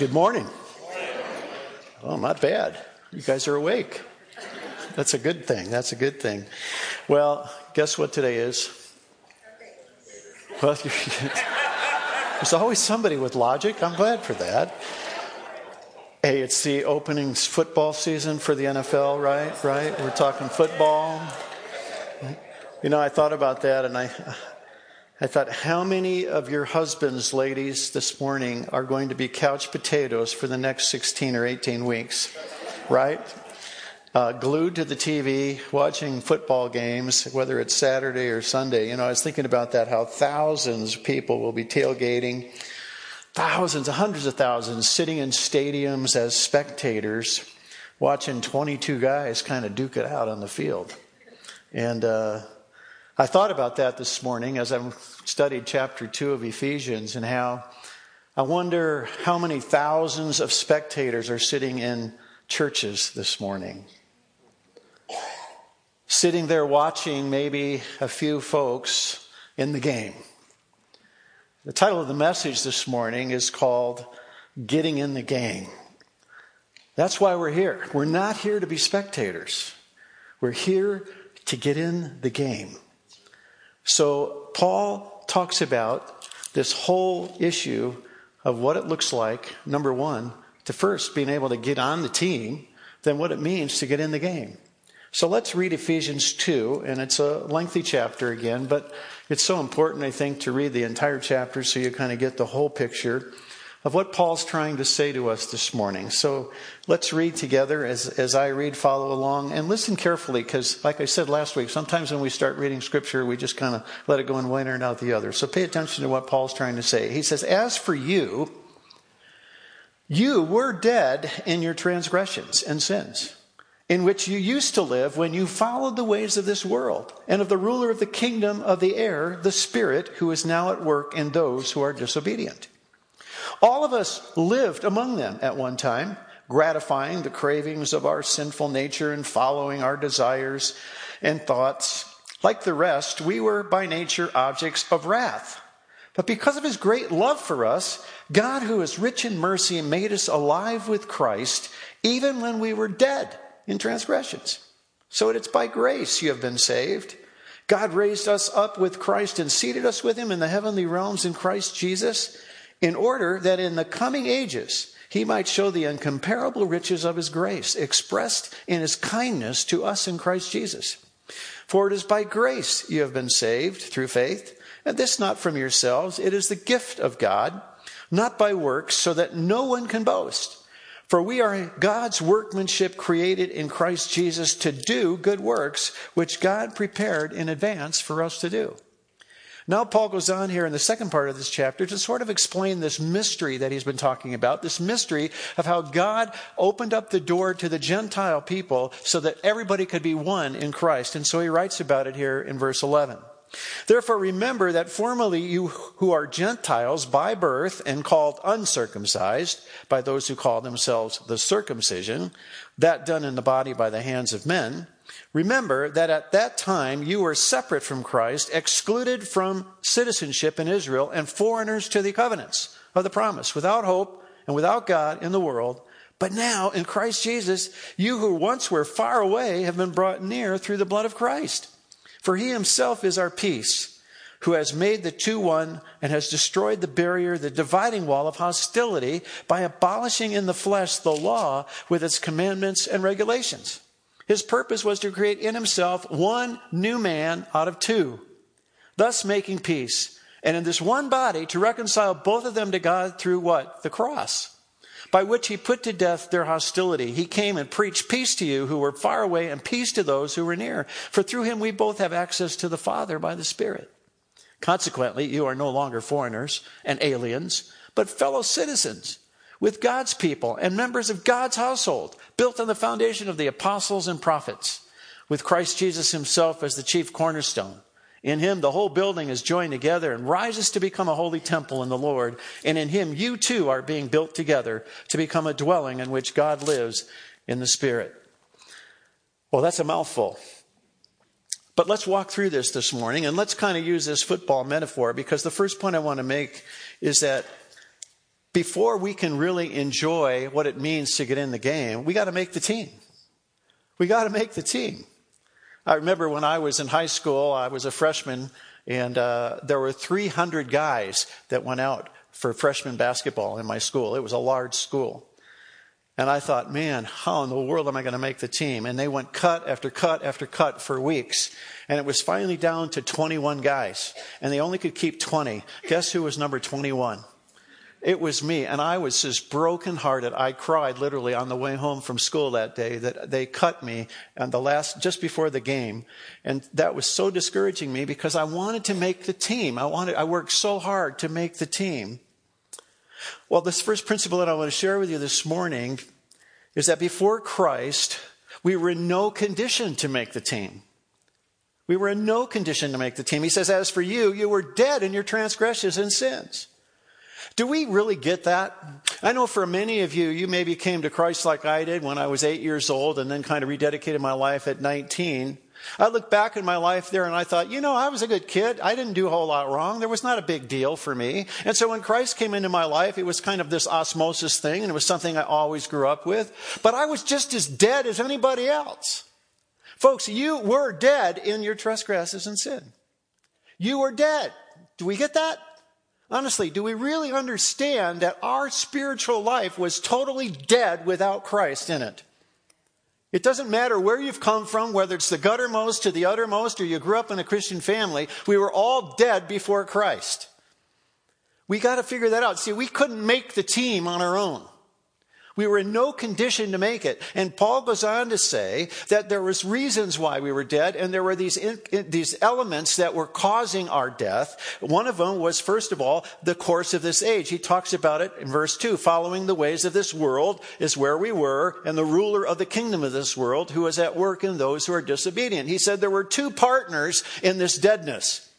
Good morning. Oh, not bad. You guys are awake. That's a good thing. That's a good thing. Well, guess what today is? Well, there's always somebody with logic. I'm glad for that. Hey, it's the opening football season for the NFL, right? Right? We're talking football. You know, I thought about that and I I thought, how many of your husbands, ladies, this morning are going to be couch potatoes for the next 16 or 18 weeks, right? Uh, glued to the TV, watching football games, whether it's Saturday or Sunday. You know, I was thinking about that, how thousands of people will be tailgating, thousands, hundreds of thousands sitting in stadiums as spectators, watching 22 guys kind of duke it out on the field. And, uh, I thought about that this morning as I studied chapter 2 of Ephesians and how I wonder how many thousands of spectators are sitting in churches this morning. Sitting there watching maybe a few folks in the game. The title of the message this morning is called Getting in the Game. That's why we're here. We're not here to be spectators. We're here to get in the game. So Paul talks about this whole issue of what it looks like, number one, to first being able to get on the team, then what it means to get in the game. So let's read Ephesians 2, and it's a lengthy chapter again, but it's so important, I think, to read the entire chapter so you kind of get the whole picture of what Paul's trying to say to us this morning. So let's read together as, as I read, follow along, and listen carefully because, like I said last week, sometimes when we start reading scripture, we just kind of let it go in one ear and out the other. So pay attention to what Paul's trying to say. He says, As for you, you were dead in your transgressions and sins, in which you used to live when you followed the ways of this world and of the ruler of the kingdom of the air, the Spirit, who is now at work in those who are disobedient. All of us lived among them at one time, gratifying the cravings of our sinful nature and following our desires and thoughts. Like the rest, we were by nature objects of wrath. But because of his great love for us, God, who is rich in mercy, made us alive with Christ, even when we were dead in transgressions. So it's by grace you have been saved. God raised us up with Christ and seated us with him in the heavenly realms in Christ Jesus in order that in the coming ages he might show the incomparable riches of his grace expressed in his kindness to us in Christ Jesus. For it is by grace you have been saved through faith, and this not from yourselves, it is the gift of God, not by works, so that no one can boast. For we are God's workmanship created in Christ Jesus to do good works, which God prepared in advance for us to do. Now, Paul goes on here in the second part of this chapter to sort of explain this mystery that he's been talking about, this mystery of how God opened up the door to the Gentile people so that everybody could be one in Christ. And so he writes about it here in verse 11. Therefore, remember that formerly you who are Gentiles by birth and called uncircumcised by those who call themselves the circumcision, that done in the body by the hands of men, Remember that at that time you were separate from Christ, excluded from citizenship in Israel, and foreigners to the covenants of the promise, without hope and without God in the world. But now, in Christ Jesus, you who once were far away have been brought near through the blood of Christ. For he himself is our peace, who has made the two one and has destroyed the barrier, the dividing wall of hostility, by abolishing in the flesh the law with its commandments and regulations his purpose was to create in himself one new man out of two, thus making peace. And in this one body to reconcile both of them to God through what? The cross. By which he put to death their hostility. He came and preached peace to you who were far away and peace to those who were near. For through him we both have access to the Father by the Spirit. Consequently, you are no longer foreigners and aliens, but fellow citizens with God's people and members of God's household, built on the foundation of the apostles and prophets, with Christ Jesus himself as the chief cornerstone. In him, the whole building is joined together and rises to become a holy temple in the Lord. And in him, you too are being built together to become a dwelling in which God lives in the Spirit. Well, that's a mouthful. But let's walk through this this morning and let's kind of use this football metaphor because the first point I want to make is that before we can really enjoy what it means to get in the game, we got to make the team. We got to make the team. I remember when I was in high school, I was a freshman, and uh, there were 300 guys that went out for freshman basketball in my school. It was a large school. And I thought, man, how in the world am I going to make the team? And they went cut after cut after cut for weeks. And it was finally down to 21 guys. And they only could keep 20. Guess who was number 21? It was me, and I was just brokenhearted. I cried literally on the way home from school that day that they cut me and the last just before the game, and that was so discouraging me because I wanted to make the team. I wanted I worked so hard to make the team. Well, this first principle that I want to share with you this morning is that before Christ, we were in no condition to make the team. We were in no condition to make the team. He says, As for you, you were dead in your transgressions and sins. Do we really get that? I know for many of you, you maybe came to Christ like I did when I was eight years old and then kind of rededicated my life at 19. I look back in my life there and I thought, you know, I was a good kid. I didn't do a whole lot wrong. There was not a big deal for me. And so when Christ came into my life, it was kind of this osmosis thing and it was something I always grew up with. But I was just as dead as anybody else. Folks, you were dead in your trespasses and sin. You were dead. Do we get that? Honestly, do we really understand that our spiritual life was totally dead without Christ in it? It doesn't matter where you've come from, whether it's the guttermost to the uttermost, or you grew up in a Christian family, we were all dead before Christ. We got to figure that out. See, we couldn't make the team on our own. We were in no condition to make it. And Paul goes on to say that there was reasons why we were dead, and there were these, in, these elements that were causing our death. One of them was, first of all, the course of this age. He talks about it in verse 2. Following the ways of this world is where we were, and the ruler of the kingdom of this world who is at work in those who are disobedient. He said there were two partners in this deadness.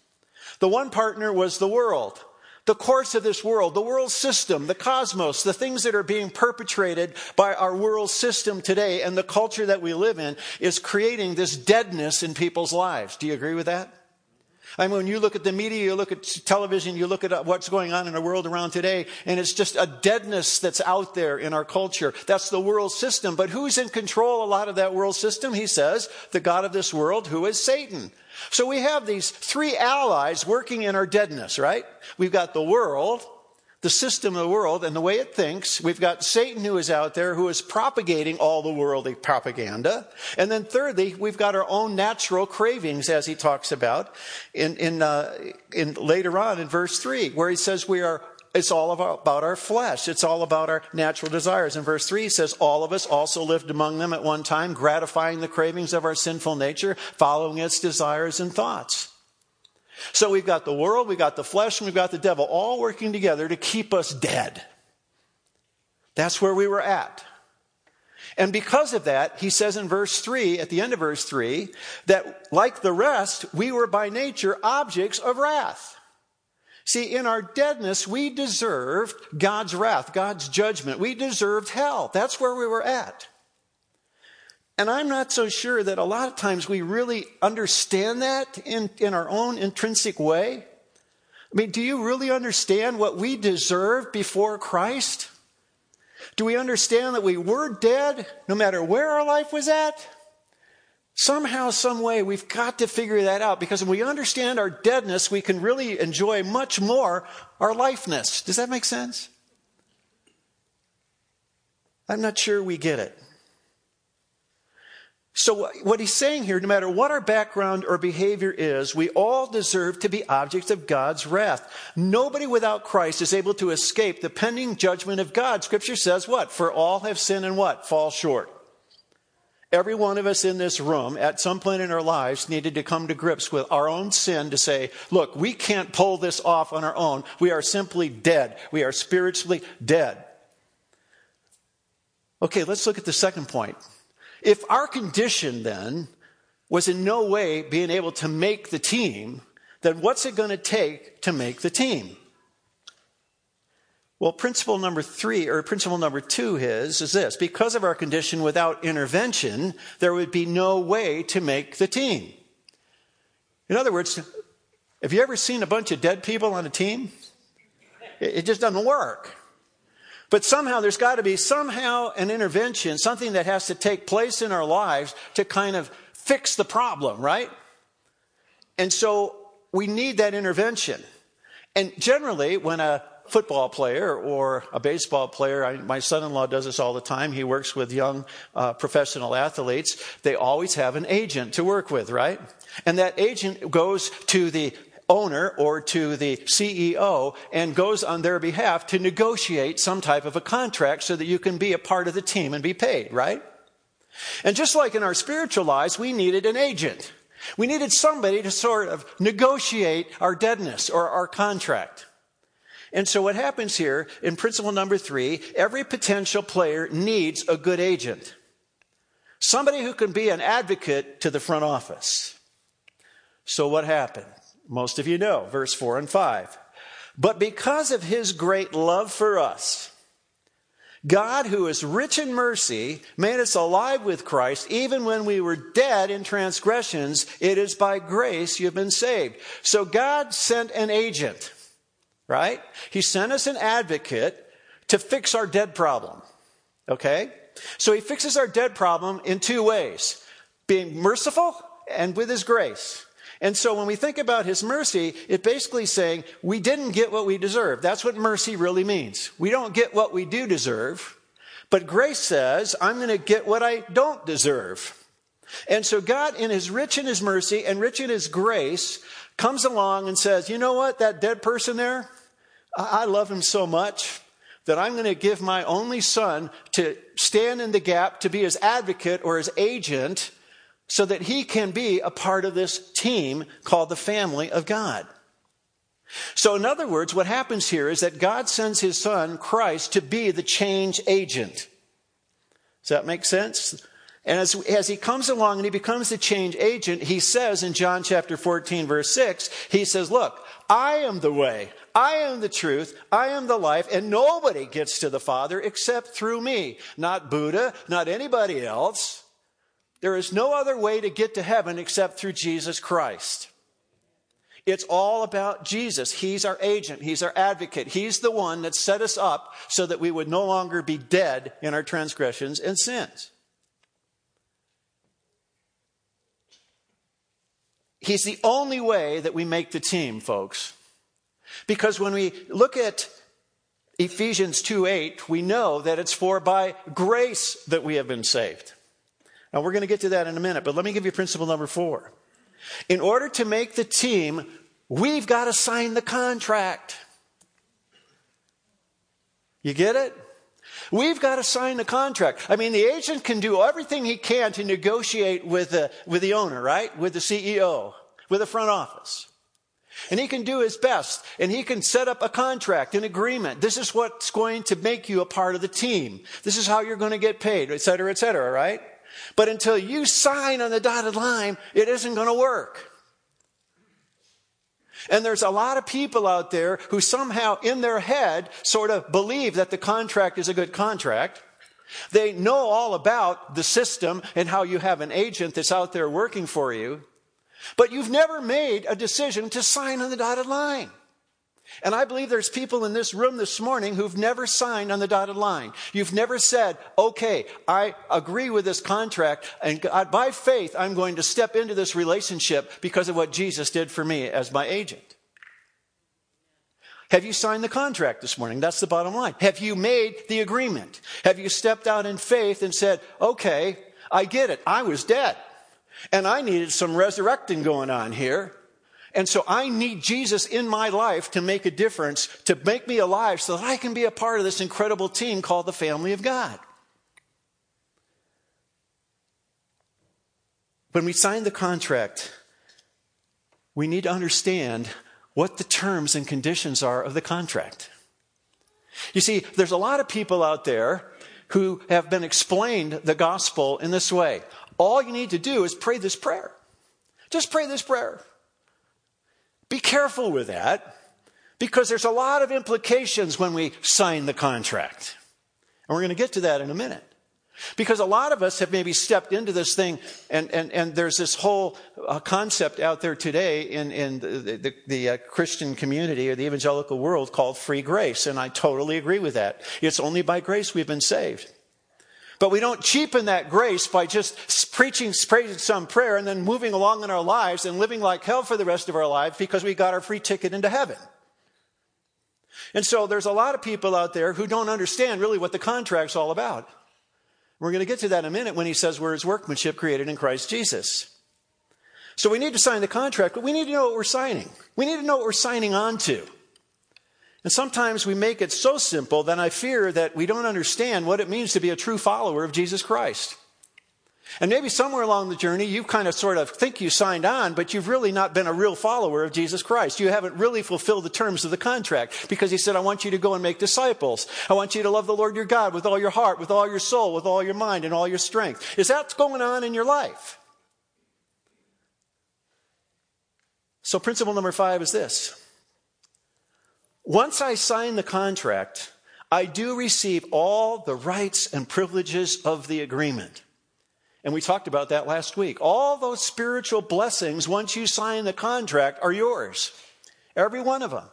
The one partner was the world the course of this world, the world system, the cosmos, the things that are being perpetrated by our world system today and the culture that we live in is creating this deadness in people's lives. Do you agree with that? I mean, when you look at the media, you look at television, you look at uh, what's going on in the world around today, and it's just a deadness that's out there in our culture. That's the world system. But who's in control a lot of that world system? He says, the God of this world, who is Satan. So we have these three allies working in our deadness, right? We've got the world, the system of the world and the way it thinks. We've got Satan who is out there who is propagating all the worldly propaganda. And then thirdly, we've got our own natural cravings as he talks about in, in, uh, in later on in verse three, where he says we are it's all about our flesh. It's all about our natural desires. In verse 3, he says, All of us also lived among them at one time, gratifying the cravings of our sinful nature, following its desires and thoughts. So we've got the world, we've got the flesh, and we've got the devil all working together to keep us dead. That's where we were at. And because of that, he says in verse 3, at the end of verse 3, that like the rest, we were by nature objects of wrath. See, in our deadness, we deserved God's wrath, God's judgment. We deserved hell. That's where we were at. And I'm not so sure that a lot of times we really understand that in, in our own intrinsic way. I mean, do you really understand what we deserve before Christ? Do we understand that we were dead no matter where our life was at? Somehow, some way, we've got to figure that out because when we understand our deadness, we can really enjoy much more our lifeness. Does that make sense? I'm not sure we get it. So, what he's saying here, no matter what our background or behavior is, we all deserve to be objects of God's wrath. Nobody without Christ is able to escape the pending judgment of God. Scripture says what? For all have sinned and what? Fall short. Every one of us in this room at some point in our lives needed to come to grips with our own sin to say, look, we can't pull this off on our own. We are simply dead. We are spiritually dead. Okay, let's look at the second point. If our condition then was in no way being able to make the team, then what's it going to take to make the team? Well, principle number three, or principle number two is, is this. Because of our condition without intervention, there would be no way to make the team. In other words, have you ever seen a bunch of dead people on a team? It just doesn't work. But somehow there's got to be somehow an intervention, something that has to take place in our lives to kind of fix the problem, right? And so we need that intervention. And generally, when a football player or a baseball player, I, my son in law does this all the time. He works with young uh, professional athletes. They always have an agent to work with, right? And that agent goes to the owner or to the CEO and goes on their behalf to negotiate some type of a contract so that you can be a part of the team and be paid, right? And just like in our spiritual lives, we needed an agent. We needed somebody to sort of negotiate our deadness or our contract. And so what happens here in principle number three, every potential player needs a good agent. Somebody who can be an advocate to the front office. So what happened? Most of you know, verse 4 and 5. But because of his great love for us, God, who is rich in mercy, made us alive with Christ even when we were dead in transgressions. It is by grace you've been saved. So God sent an agent, right? He sent us an advocate to fix our dead problem. Okay? So he fixes our dead problem in two ways being merciful and with his grace. And so when we think about his mercy, it's basically saying we didn't get what we deserve. That's what mercy really means. We don't get what we do deserve, but grace says, I'm going to get what I don't deserve. And so God, in his rich in his mercy and rich in his grace, comes along and says, You know what, that dead person there, I love him so much that I'm going to give my only son to stand in the gap, to be his advocate or his agent so that he can be a part of this team called the family of God. So, in other words, what happens here is that God sends his son, Christ, to be the change agent. Does that make sense? And as, as he comes along and he becomes the change agent, he says in John chapter 14, verse 6, he says, Look, I am the way, I am the truth, I am the life, and nobody gets to the Father except through me. Not Buddha, not anybody else. There is no other way to get to heaven except through Jesus Christ. It's all about Jesus. He's our agent. He's our advocate. He's the one that set us up so that we would no longer be dead in our transgressions and sins. He's the only way that we make the team, folks. Because when we look at Ephesians 2 8, we know that it's for by grace that we have been saved. Now, we're going to get to that in a minute, but let me give you principle number four. In order to make the team, we've got to sign the contract. You get it? We've got to sign the contract. I mean, the agent can do everything he can to negotiate with the, with the owner, right? With the CEO, with the front office. And he can do his best and he can set up a contract, an agreement. This is what's going to make you a part of the team. This is how you're going to get paid, et cetera, et cetera, right? But until you sign on the dotted line, it isn't going to work. And there's a lot of people out there who somehow in their head sort of believe that the contract is a good contract. They know all about the system and how you have an agent that's out there working for you, but you've never made a decision to sign on the dotted line. And I believe there's people in this room this morning who've never signed on the dotted line. You've never said, okay, I agree with this contract, and by faith, I'm going to step into this relationship because of what Jesus did for me as my agent. Have you signed the contract this morning? That's the bottom line. Have you made the agreement? Have you stepped out in faith and said, okay, I get it. I was dead. And I needed some resurrecting going on here. And so I need Jesus in my life to make a difference, to make me alive so that I can be a part of this incredible team called the family of God. When we sign the contract, we need to understand what the terms and conditions are of the contract. You see, there's a lot of people out there who have been explained the gospel in this way. All you need to do is pray this prayer. Just pray this prayer. Be careful with that because there's a lot of implications when we sign the contract. And we're going to get to that in a minute. Because a lot of us have maybe stepped into this thing, and, and, and there's this whole uh, concept out there today in, in the, the, the uh, Christian community or the evangelical world called free grace. And I totally agree with that. It's only by grace we've been saved. But we don't cheapen that grace by just preaching, some prayer and then moving along in our lives and living like hell for the rest of our lives because we got our free ticket into heaven. And so there's a lot of people out there who don't understand really what the contract's all about. We're going to get to that in a minute when he says we're his workmanship created in Christ Jesus. So we need to sign the contract, but we need to know what we're signing. We need to know what we're signing on to. And sometimes we make it so simple that I fear that we don't understand what it means to be a true follower of Jesus Christ. And maybe somewhere along the journey, you kind of sort of think you signed on, but you've really not been a real follower of Jesus Christ. You haven't really fulfilled the terms of the contract because he said, I want you to go and make disciples. I want you to love the Lord your God with all your heart, with all your soul, with all your mind, and all your strength. Is that going on in your life? So, principle number five is this once I sign the contract, I do receive all the rights and privileges of the agreement. And we talked about that last week. All those spiritual blessings, once you sign the contract, are yours. Every one of them.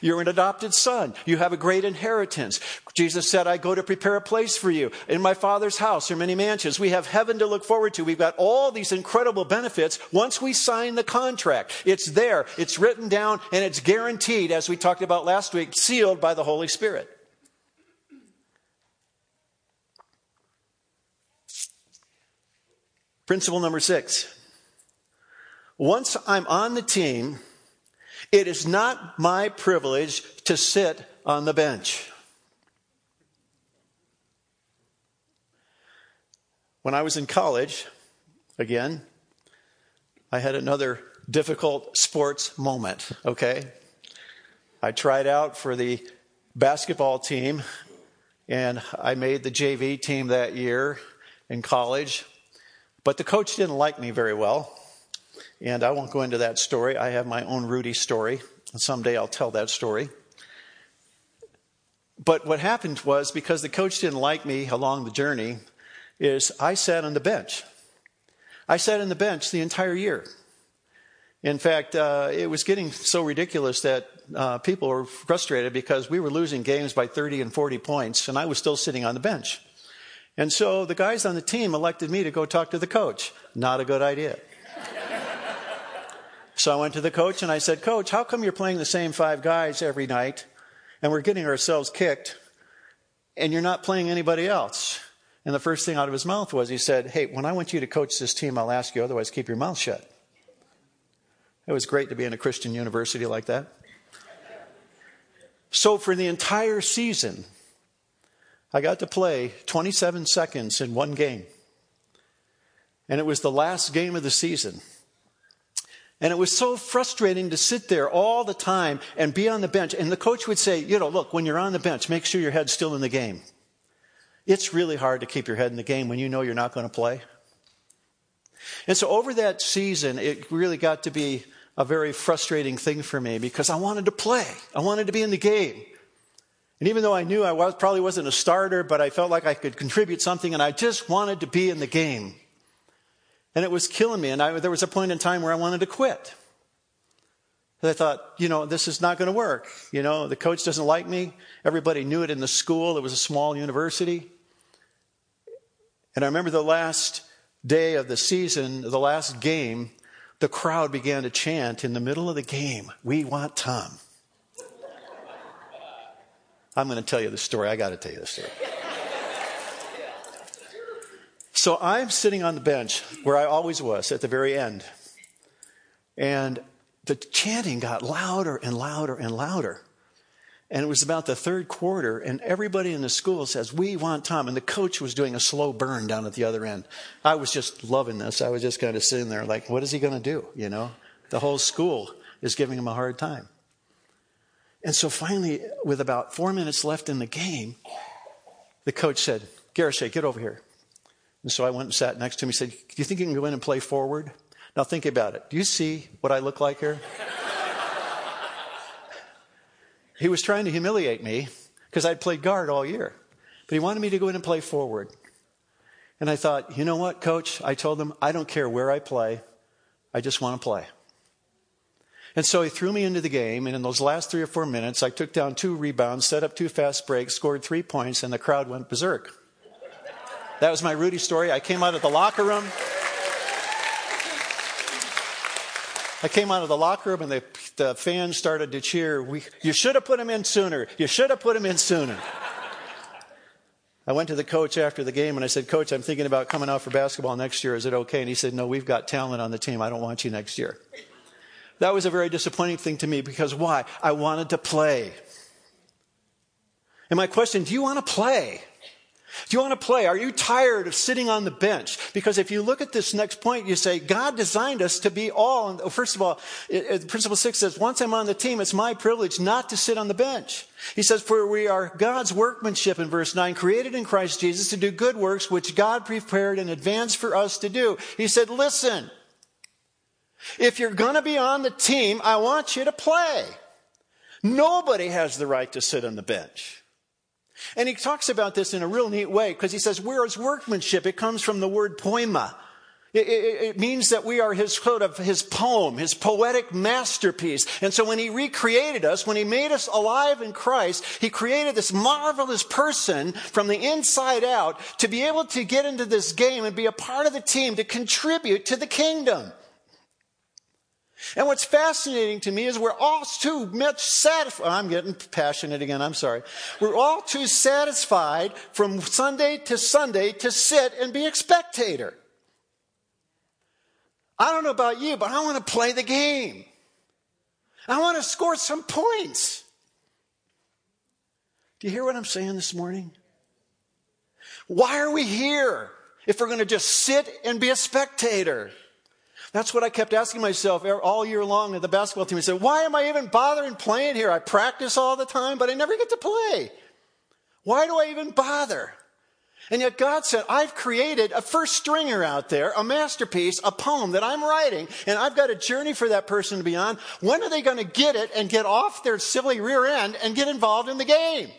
You're an adopted son. You have a great inheritance. Jesus said, I go to prepare a place for you. In my Father's house are many mansions. We have heaven to look forward to. We've got all these incredible benefits once we sign the contract. It's there, it's written down, and it's guaranteed, as we talked about last week, sealed by the Holy Spirit. Principle number six. Once I'm on the team, it is not my privilege to sit on the bench. When I was in college, again, I had another difficult sports moment, okay? I tried out for the basketball team and I made the JV team that year in college, but the coach didn't like me very well. And I won't go into that story. I have my own Rudy story. And someday I'll tell that story. But what happened was because the coach didn't like me along the journey, is I sat on the bench. I sat on the bench the entire year. In fact, uh, it was getting so ridiculous that uh, people were frustrated because we were losing games by 30 and 40 points, and I was still sitting on the bench. And so the guys on the team elected me to go talk to the coach. Not a good idea. So I went to the coach and I said, Coach, how come you're playing the same five guys every night and we're getting ourselves kicked and you're not playing anybody else? And the first thing out of his mouth was, he said, Hey, when I want you to coach this team, I'll ask you, otherwise, keep your mouth shut. It was great to be in a Christian university like that. So, for the entire season, I got to play 27 seconds in one game. And it was the last game of the season. And it was so frustrating to sit there all the time and be on the bench. And the coach would say, you know, look, when you're on the bench, make sure your head's still in the game. It's really hard to keep your head in the game when you know you're not going to play. And so over that season, it really got to be a very frustrating thing for me because I wanted to play. I wanted to be in the game. And even though I knew I was, probably wasn't a starter, but I felt like I could contribute something and I just wanted to be in the game. And it was killing me. And I, there was a point in time where I wanted to quit. I thought, you know, this is not going to work. You know, the coach doesn't like me. Everybody knew it in the school. It was a small university. And I remember the last day of the season, the last game, the crowd began to chant in the middle of the game, We want Tom. I'm going to tell you the story. I got to tell you the story. So I'm sitting on the bench where I always was at the very end. And the chanting got louder and louder and louder. And it was about the third quarter, and everybody in the school says, We want Tom. And the coach was doing a slow burn down at the other end. I was just loving this. I was just kind of sitting there like, What is he going to do? You know, the whole school is giving him a hard time. And so finally, with about four minutes left in the game, the coach said, Garasha, get over here. And so I went and sat next to him. He said, Do you think you can go in and play forward? Now think about it. Do you see what I look like here? he was trying to humiliate me because I'd played guard all year. But he wanted me to go in and play forward. And I thought, you know what, coach? I told him, I don't care where I play. I just want to play. And so he threw me into the game, and in those last three or four minutes, I took down two rebounds, set up two fast breaks, scored three points, and the crowd went berserk. That was my Rudy story. I came out of the locker room. I came out of the locker room, and the, the fans started to cheer. We, you should have put him in sooner. You should have put him in sooner. I went to the coach after the game and I said, Coach, I'm thinking about coming out for basketball next year. Is it okay? And he said, No, we've got talent on the team. I don't want you next year. That was a very disappointing thing to me because why? I wanted to play. And my question, do you want to play? Do you want to play? Are you tired of sitting on the bench? Because if you look at this next point, you say, God designed us to be all. Oh, first of all, principle six says, once I'm on the team, it's my privilege not to sit on the bench. He says, for we are God's workmanship in verse nine, created in Christ Jesus to do good works, which God prepared in advance for us to do. He said, listen, if you're going to be on the team, I want you to play. Nobody has the right to sit on the bench. And he talks about this in a real neat way because he says, we're his workmanship. It comes from the word poema. It, it, it, means that we are his quote of his poem, his poetic masterpiece. And so when he recreated us, when he made us alive in Christ, he created this marvelous person from the inside out to be able to get into this game and be a part of the team to contribute to the kingdom. And what's fascinating to me is we're all too much satisfied. Oh, I'm getting passionate again. I'm sorry. We're all too satisfied from Sunday to Sunday to sit and be a spectator. I don't know about you, but I want to play the game. I want to score some points. Do you hear what I'm saying this morning? Why are we here if we're going to just sit and be a spectator? That's what I kept asking myself er, all year long at the basketball team. I said, why am I even bothering playing here? I practice all the time, but I never get to play. Why do I even bother? And yet God said, I've created a first stringer out there, a masterpiece, a poem that I'm writing, and I've got a journey for that person to be on. When are they going to get it and get off their silly rear end and get involved in the game?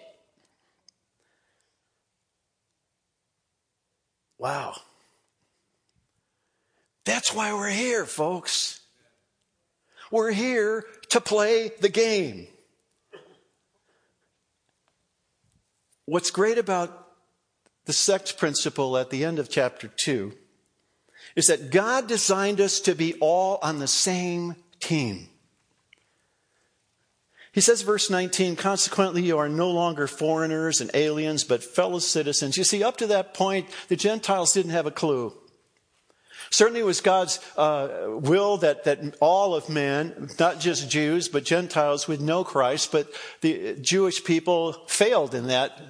Wow. That's why we're here, folks. We're here to play the game. What's great about the sex principle at the end of chapter 2 is that God designed us to be all on the same team. He says, verse 19, consequently, you are no longer foreigners and aliens, but fellow citizens. You see, up to that point, the Gentiles didn't have a clue. Certainly it was God's uh, will that, that all of men, not just Jews, but Gentiles would know Christ, but the Jewish people failed in that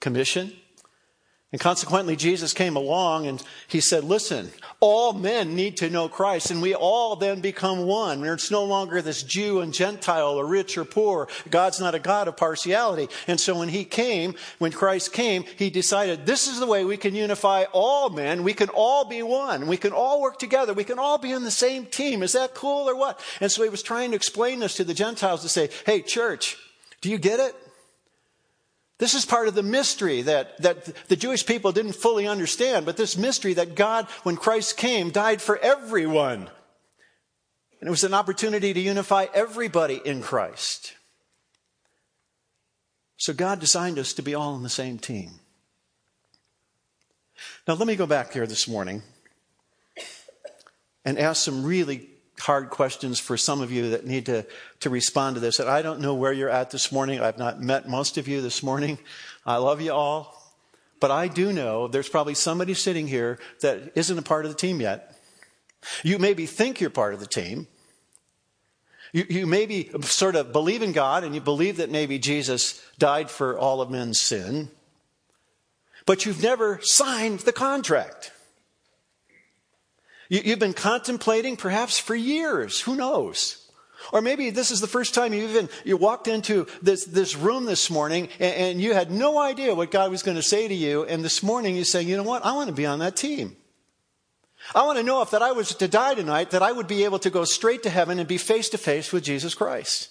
commission. And consequently, Jesus came along and he said, Listen, all men need to know Christ, and we all then become one. It's no longer this Jew and Gentile, or rich or poor. God's not a God of partiality. And so when he came, when Christ came, he decided this is the way we can unify all men. We can all be one. We can all work together. We can all be in the same team. Is that cool or what? And so he was trying to explain this to the Gentiles to say, Hey, church, do you get it? This is part of the mystery that, that the Jewish people didn't fully understand, but this mystery that God, when Christ came, died for everyone. And it was an opportunity to unify everybody in Christ. So God designed us to be all on the same team. Now, let me go back here this morning and ask some really hard questions for some of you that need to, to respond to this. And I don't know where you're at this morning. I've not met most of you this morning. I love you all. But I do know there's probably somebody sitting here that isn't a part of the team yet. You maybe think you're part of the team. You, you maybe sort of believe in God and you believe that maybe Jesus died for all of men's sin, but you've never signed the contract. You, have been contemplating perhaps for years. Who knows? Or maybe this is the first time you even you walked into this, this room this morning and, and you had no idea what God was going to say to you. And this morning you say, you know what? I want to be on that team. I want to know if that I was to die tonight, that I would be able to go straight to heaven and be face to face with Jesus Christ.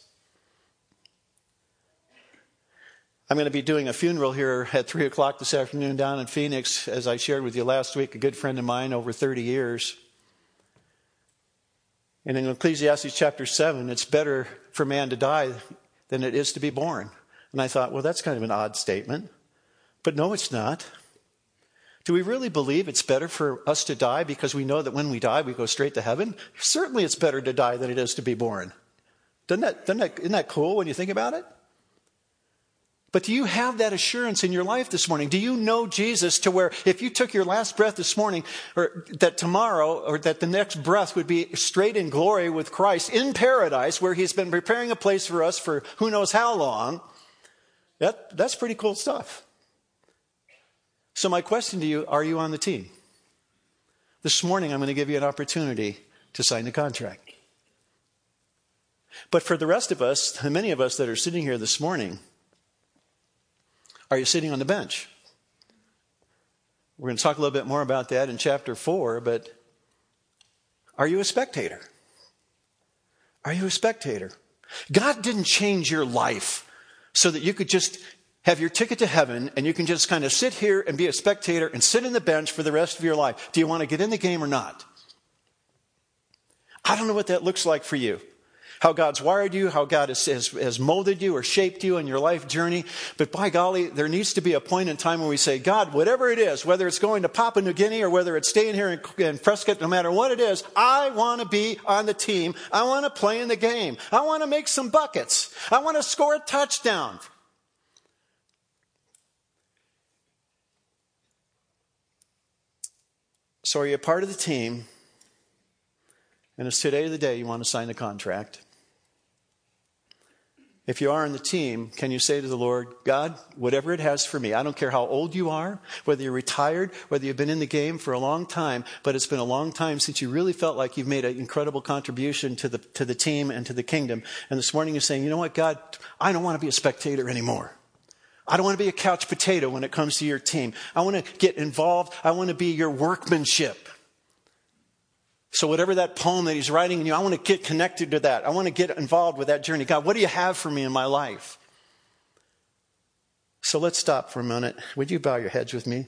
I'm going to be doing a funeral here at 3 o'clock this afternoon down in Phoenix, as I shared with you last week, a good friend of mine over 30 years. And in Ecclesiastes chapter 7, it's better for man to die than it is to be born. And I thought, well, that's kind of an odd statement. But no, it's not. Do we really believe it's better for us to die because we know that when we die, we go straight to heaven? Certainly it's better to die than it is to be born. Doesn't that, doesn't that, isn't that cool when you think about it? But do you have that assurance in your life this morning? Do you know Jesus to where if you took your last breath this morning, or that tomorrow, or that the next breath would be straight in glory with Christ in paradise, where He's been preparing a place for us for who knows how long? That, that's pretty cool stuff. So, my question to you are you on the team? This morning, I'm going to give you an opportunity to sign the contract. But for the rest of us, many of us that are sitting here this morning, are you sitting on the bench? We're going to talk a little bit more about that in chapter 4, but are you a spectator? Are you a spectator? God didn't change your life so that you could just have your ticket to heaven and you can just kind of sit here and be a spectator and sit in the bench for the rest of your life. Do you want to get in the game or not? I don't know what that looks like for you how God's wired you, how God has, has, has, molded you or shaped you in your life journey. But by golly, there needs to be a point in time where we say, God, whatever it is, whether it's going to Papua New Guinea or whether it's staying here in, in Prescott, no matter what it is, I want to be on the team. I want to play in the game. I want to make some buckets. I want to score a touchdown. So, are you a part of the team? And it's today the day you want to sign the contract. If you are on the team, can you say to the Lord, God, whatever it has for me, I don't care how old you are, whether you're retired, whether you've been in the game for a long time, but it's been a long time since you really felt like you've made an incredible contribution to the, to the team and to the kingdom. And this morning you're saying, you know what, God, I don't want to be a spectator anymore. I don't want to be a couch potato when it comes to your team. I want to get involved. I want to be your workmanship. So, whatever that poem that he's writing in you, I want to get connected to that. I want to get involved with that journey. God, what do you have for me in my life? So, let's stop for a minute. Would you bow your heads with me?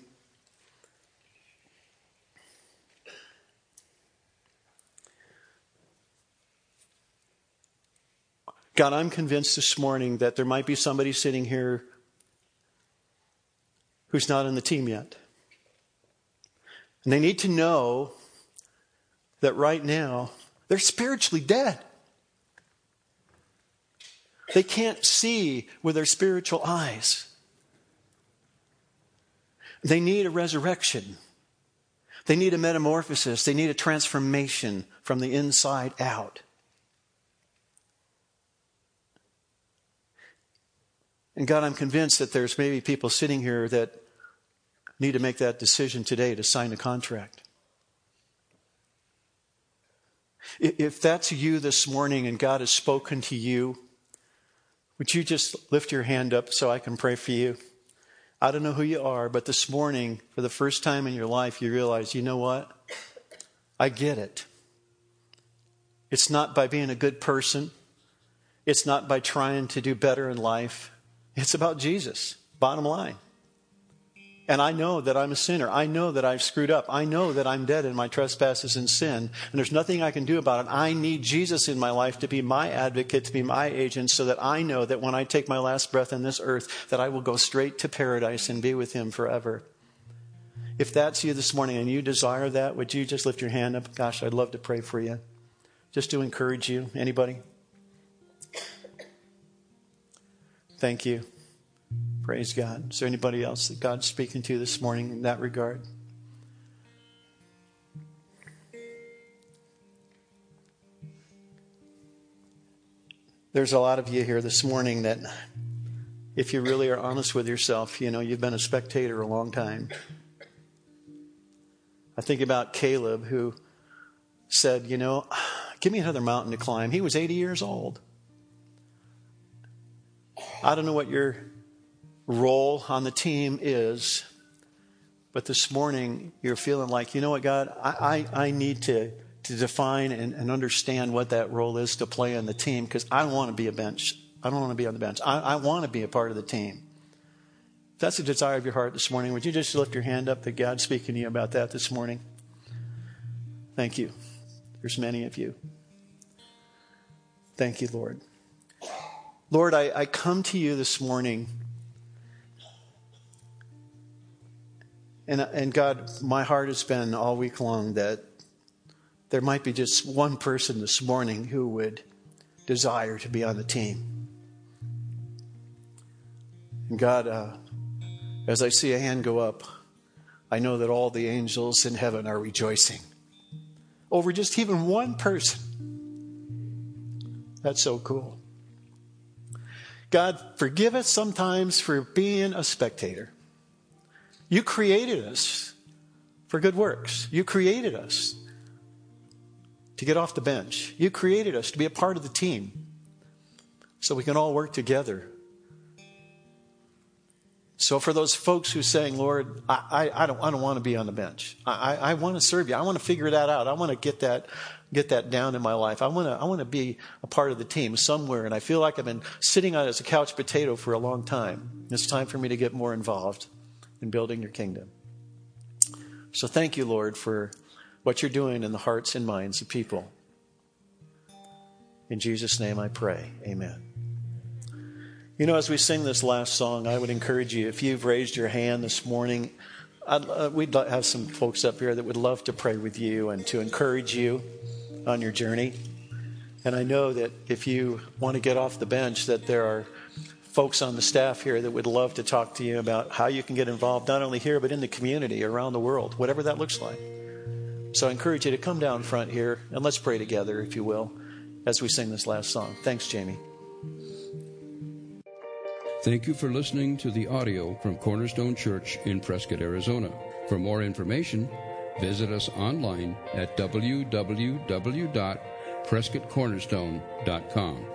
God, I'm convinced this morning that there might be somebody sitting here who's not in the team yet. And they need to know that right now they're spiritually dead. They can't see with their spiritual eyes. They need a resurrection. They need a metamorphosis. They need a transformation from the inside out. And God, I'm convinced that there's maybe people sitting here that need to make that decision today to sign a contract. If that's you this morning and God has spoken to you, would you just lift your hand up so I can pray for you? I don't know who you are, but this morning, for the first time in your life, you realize, you know what? I get it. It's not by being a good person. It's not by trying to do better in life. It's about Jesus, bottom line. And I know that I'm a sinner. I know that I've screwed up. I know that I'm dead in my trespasses and sin. And there's nothing I can do about it. I need Jesus in my life to be my advocate, to be my agent, so that I know that when I take my last breath on this earth, that I will go straight to paradise and be with him forever. If that's you this morning and you desire that, would you just lift your hand up? Gosh, I'd love to pray for you. Just to encourage you. Anybody? Thank you. Praise God. Is there anybody else that God's speaking to this morning in that regard? There's a lot of you here this morning that, if you really are honest with yourself, you know, you've been a spectator a long time. I think about Caleb who said, you know, give me another mountain to climb. He was 80 years old. I don't know what your role on the team is. But this morning, you're feeling like, you know what, God, I, I, I need to, to define and, and, understand what that role is to play on the team because I don't want to be a bench. I don't want to be on the bench. I, I want to be a part of the team. that's the desire of your heart this morning, would you just lift your hand up that God's speaking to you about that this morning? Thank you. There's many of you. Thank you, Lord. Lord, I, I come to you this morning. And, and God, my heart has been all week long that there might be just one person this morning who would desire to be on the team. And God, uh, as I see a hand go up, I know that all the angels in heaven are rejoicing over just even one person. That's so cool. God, forgive us sometimes for being a spectator. You created us for good works. You created us to get off the bench. You created us to be a part of the team so we can all work together so for those folks who are saying, Lord, I, I, I don't, I don't want to be on the bench. I, I, I want to serve you. I want to figure that out. I want to get that, get that down in my life. I want to, I want to be a part of the team somewhere. And I feel like I've been sitting on as a couch potato for a long time. It's time for me to get more involved in building your kingdom. So thank you, Lord, for what you're doing in the hearts and minds of people. In Jesus' name I pray. Amen. You know, as we sing this last song, I would encourage you, if you've raised your hand this morning, uh, we'd have some folks up here that would love to pray with you and to encourage you on your journey. And I know that if you want to get off the bench, that there are folks on the staff here that would love to talk to you about how you can get involved, not only here, but in the community around the world, whatever that looks like. So I encourage you to come down front here and let's pray together, if you will, as we sing this last song. Thanks, Jamie. Thank you for listening to the audio from Cornerstone Church in Prescott, Arizona. For more information, visit us online at www.prescottcornerstone.com.